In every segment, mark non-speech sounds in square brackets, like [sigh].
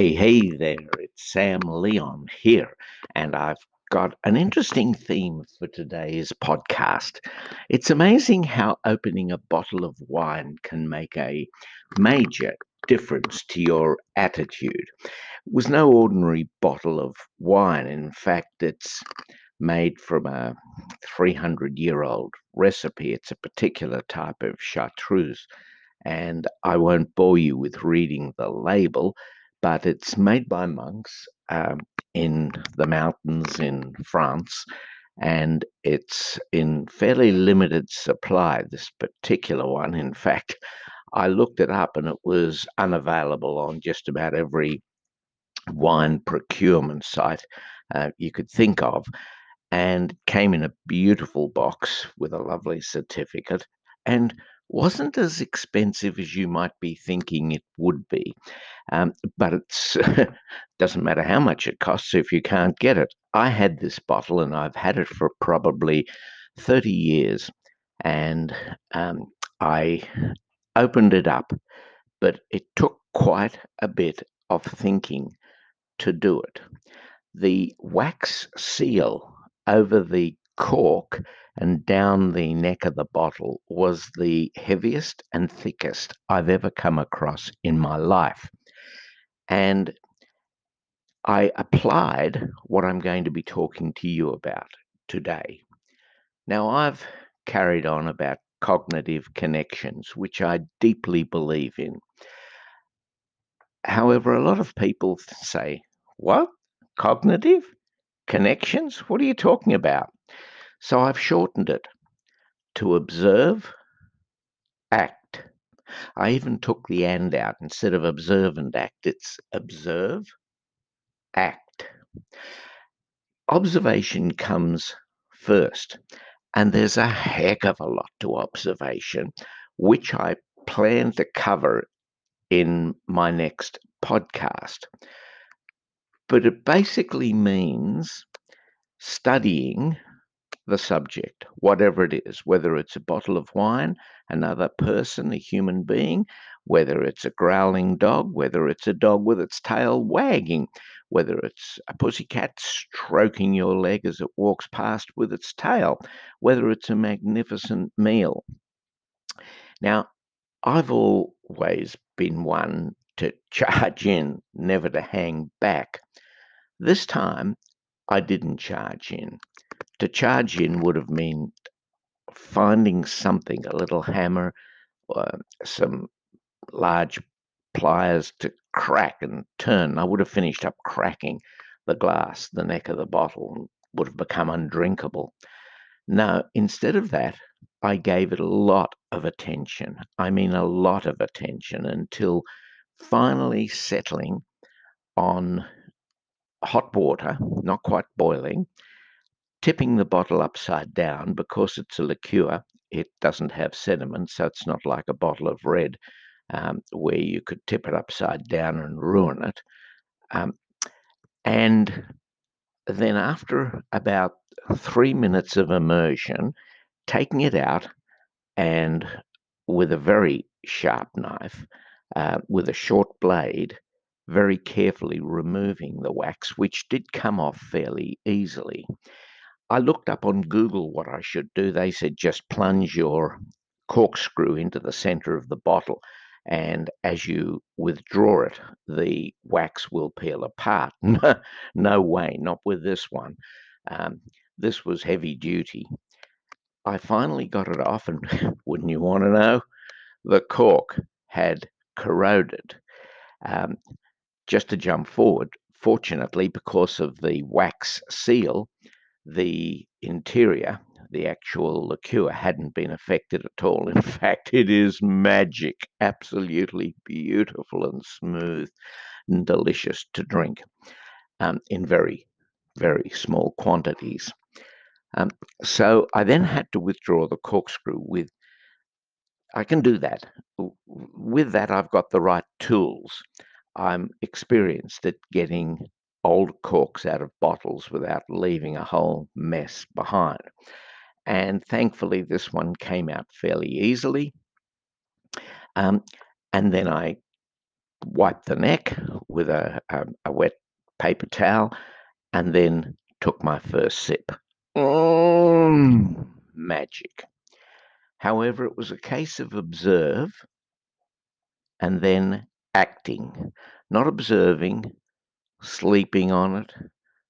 Hey, hey there, it's Sam Leon here, and I've got an interesting theme for today's podcast. It's amazing how opening a bottle of wine can make a major difference to your attitude. It was no ordinary bottle of wine. In fact, it's made from a 300 year old recipe. It's a particular type of chartreuse, and I won't bore you with reading the label but it's made by monks um, in the mountains in France, and it's in fairly limited supply. This particular one, in fact, I looked it up and it was unavailable on just about every wine procurement site uh, you could think of, and came in a beautiful box with a lovely certificate. And wasn't as expensive as you might be thinking it would be. Um, but it [laughs] doesn't matter how much it costs if you can't get it. I had this bottle and I've had it for probably 30 years. And um, I opened it up, but it took quite a bit of thinking to do it. The wax seal over the cork and down the neck of the bottle was the heaviest and thickest I've ever come across in my life. And I applied what I'm going to be talking to you about today. Now, I've carried on about cognitive connections, which I deeply believe in. However, a lot of people say, What? Cognitive connections? What are you talking about? So I've shortened it to observe, act. I even took the and out. Instead of observe and act, it's observe, act. Observation comes first, and there's a heck of a lot to observation, which I plan to cover in my next podcast. But it basically means studying the subject, whatever it is, whether it's a bottle of wine, another person, a human being, whether it's a growling dog, whether it's a dog with its tail wagging, whether it's a pussycat stroking your leg as it walks past with its tail, whether it's a magnificent meal. Now, I've always been one to [laughs] charge in, never to hang back. This time, I didn't charge in to charge in would have meant finding something, a little hammer, uh, some large pliers to crack and turn. I would have finished up cracking the glass, the neck of the bottle, and would have become undrinkable. Now, instead of that, I gave it a lot of attention. I mean, a lot of attention until finally settling on hot water, not quite boiling, tipping the bottle upside down because it's a liqueur. It doesn't have sediment, so it's not like a bottle of red um, where you could tip it upside down and ruin it. Um, and then, after about three minutes of immersion, taking it out and with a very sharp knife, uh, with a short blade, very carefully removing the wax, which did come off fairly easily. I looked up on Google what I should do. They said just plunge your corkscrew into the center of the bottle, and as you withdraw it, the wax will peel apart. [laughs] no way, not with this one. Um, this was heavy duty. I finally got it off, and [laughs] wouldn't you want to know? The cork had corroded. Um, just to jump forward, fortunately, because of the wax seal, the interior, the actual liqueur, hadn't been affected at all. [laughs] In fact, it is magic, absolutely beautiful and smooth and delicious to drink um, in very, very small quantities. Um, so I then had to withdraw the corkscrew with. I can do that. With that, I've got the right tools. I'm experienced at getting old corks out of bottles without leaving a whole mess behind. And thankfully, this one came out fairly easily. Um, and then I wiped the neck with a, a, a wet paper towel, and then took my first sip. Mm, magic. However, it was a case of observe and then acting, not observing, sleeping on it,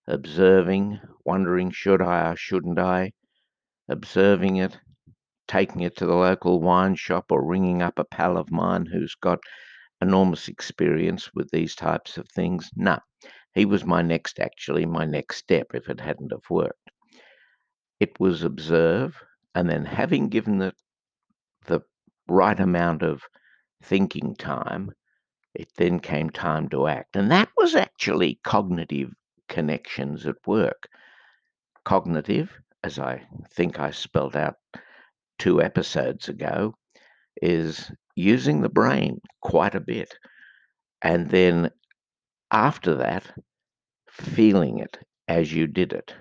observing, wondering should I or shouldn't I, observing it, taking it to the local wine shop or ringing up a pal of mine who's got enormous experience with these types of things. No, he was my next, actually, my next step if it hadn't have worked. It was observe and then having given it the right amount of thinking time, it then came time to act. And that was actually cognitive connections at work. Cognitive, as I think I spelled out two episodes ago, is using the brain quite a bit. And then after that, feeling it as you did it.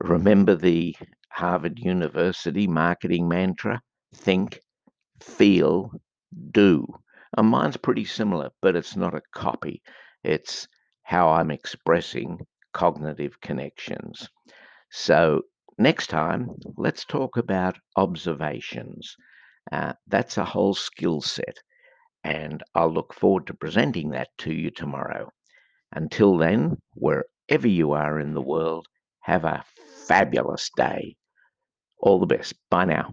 Remember the Harvard University marketing mantra think, feel, do. And mine's pretty similar, but it's not a copy. It's how I'm expressing cognitive connections. So, next time, let's talk about observations. Uh, that's a whole skill set, and I'll look forward to presenting that to you tomorrow. Until then, wherever you are in the world, have a fabulous day. All the best. Bye now.